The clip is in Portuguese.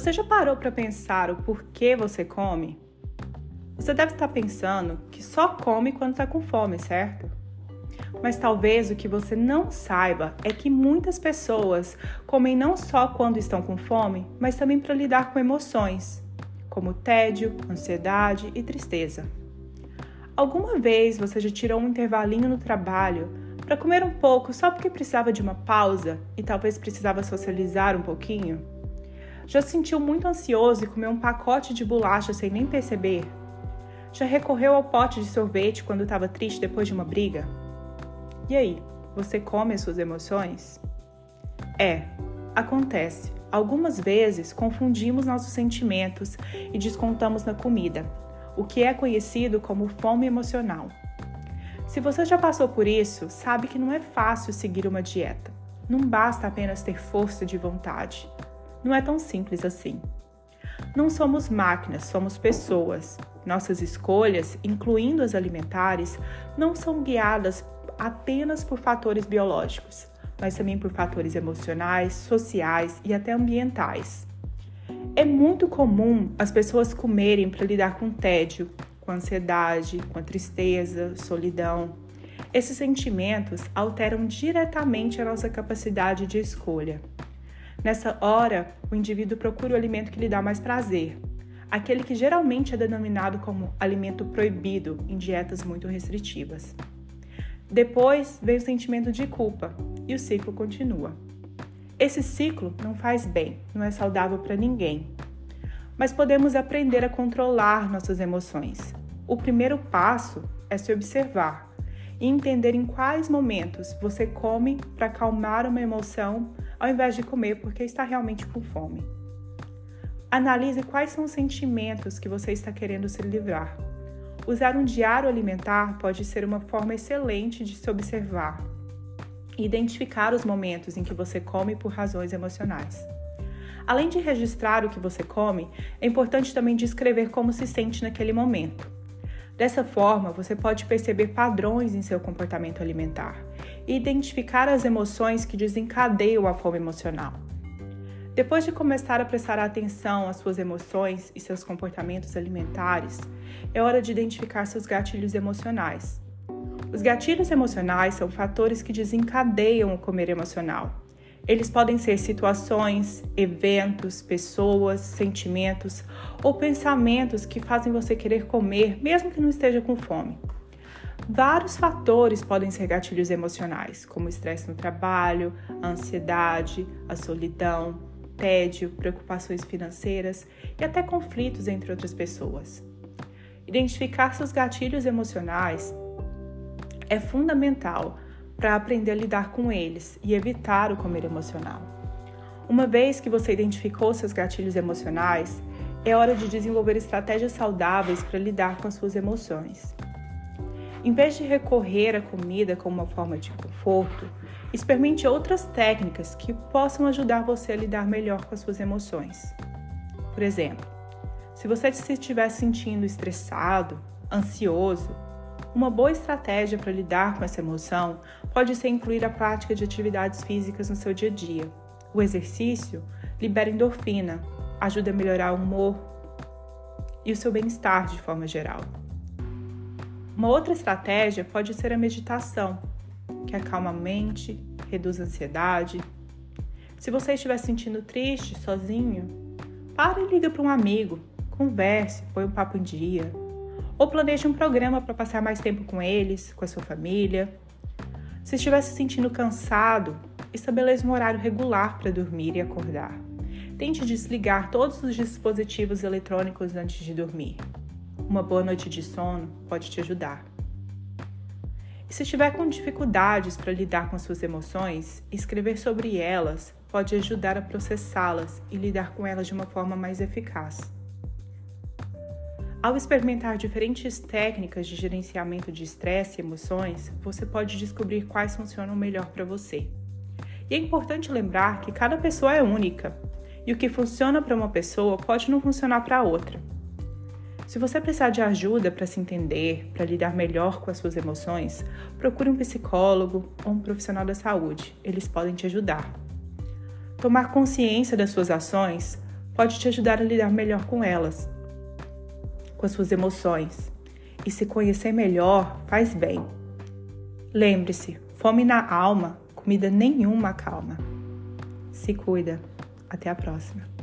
Você já parou para pensar o porquê você come? Você deve estar pensando que só come quando está com fome, certo? Mas talvez o que você não saiba é que muitas pessoas comem não só quando estão com fome, mas também para lidar com emoções, como tédio, ansiedade e tristeza. Alguma vez você já tirou um intervalinho no trabalho para comer um pouco só porque precisava de uma pausa e talvez precisava socializar um pouquinho? Já se sentiu muito ansioso e comeu um pacote de bolacha sem nem perceber? Já recorreu ao pote de sorvete quando estava triste depois de uma briga? E aí, você come as suas emoções? É, acontece. Algumas vezes confundimos nossos sentimentos e descontamos na comida, o que é conhecido como fome emocional. Se você já passou por isso, sabe que não é fácil seguir uma dieta. Não basta apenas ter força de vontade. Não é tão simples assim. Não somos máquinas, somos pessoas. Nossas escolhas, incluindo as alimentares, não são guiadas apenas por fatores biológicos, mas também por fatores emocionais, sociais e até ambientais. É muito comum as pessoas comerem para lidar com tédio, com ansiedade, com tristeza, solidão. Esses sentimentos alteram diretamente a nossa capacidade de escolha. Nessa hora, o indivíduo procura o alimento que lhe dá mais prazer, aquele que geralmente é denominado como alimento proibido em dietas muito restritivas. Depois vem o sentimento de culpa e o ciclo continua. Esse ciclo não faz bem, não é saudável para ninguém. Mas podemos aprender a controlar nossas emoções. O primeiro passo é se observar e entender em quais momentos você come para acalmar uma emoção ao invés de comer porque está realmente com fome. Analise quais são os sentimentos que você está querendo se livrar. Usar um diário alimentar pode ser uma forma excelente de se observar e identificar os momentos em que você come por razões emocionais. Além de registrar o que você come, é importante também descrever como se sente naquele momento. Dessa forma, você pode perceber padrões em seu comportamento alimentar e identificar as emoções que desencadeiam a fome emocional. Depois de começar a prestar atenção às suas emoções e seus comportamentos alimentares, é hora de identificar seus gatilhos emocionais. Os gatilhos emocionais são fatores que desencadeiam o comer emocional. Eles podem ser situações, eventos, pessoas, sentimentos ou pensamentos que fazem você querer comer, mesmo que não esteja com fome. Vários fatores podem ser gatilhos emocionais, como o estresse no trabalho, a ansiedade, a solidão, tédio, preocupações financeiras e até conflitos entre outras pessoas. Identificar seus gatilhos emocionais é fundamental para aprender a lidar com eles e evitar o comer emocional. Uma vez que você identificou seus gatilhos emocionais, é hora de desenvolver estratégias saudáveis para lidar com as suas emoções. Em vez de recorrer à comida como uma forma de conforto, experimente outras técnicas que possam ajudar você a lidar melhor com as suas emoções. Por exemplo, se você se estiver sentindo estressado, ansioso, uma boa estratégia para lidar com essa emoção pode ser incluir a prática de atividades físicas no seu dia a dia. O exercício libera endorfina, ajuda a melhorar o humor e o seu bem-estar de forma geral. Uma outra estratégia pode ser a meditação, que acalma a mente, reduz a ansiedade. Se você estiver sentindo triste, sozinho, pare e liga para um amigo, converse, põe um papo em dia. Ou planeje um programa para passar mais tempo com eles, com a sua família. Se estiver se sentindo cansado, estabeleça um horário regular para dormir e acordar. Tente desligar todos os dispositivos eletrônicos antes de dormir. Uma boa noite de sono pode te ajudar. E se estiver com dificuldades para lidar com suas emoções, escrever sobre elas pode ajudar a processá-las e lidar com elas de uma forma mais eficaz. Ao experimentar diferentes técnicas de gerenciamento de estresse e emoções, você pode descobrir quais funcionam melhor para você. E é importante lembrar que cada pessoa é única, e o que funciona para uma pessoa pode não funcionar para outra. Se você precisar de ajuda para se entender, para lidar melhor com as suas emoções, procure um psicólogo ou um profissional da saúde. Eles podem te ajudar. Tomar consciência das suas ações pode te ajudar a lidar melhor com elas, com as suas emoções. E se conhecer melhor faz bem. Lembre-se: fome na alma, comida nenhuma calma. Se cuida. Até a próxima.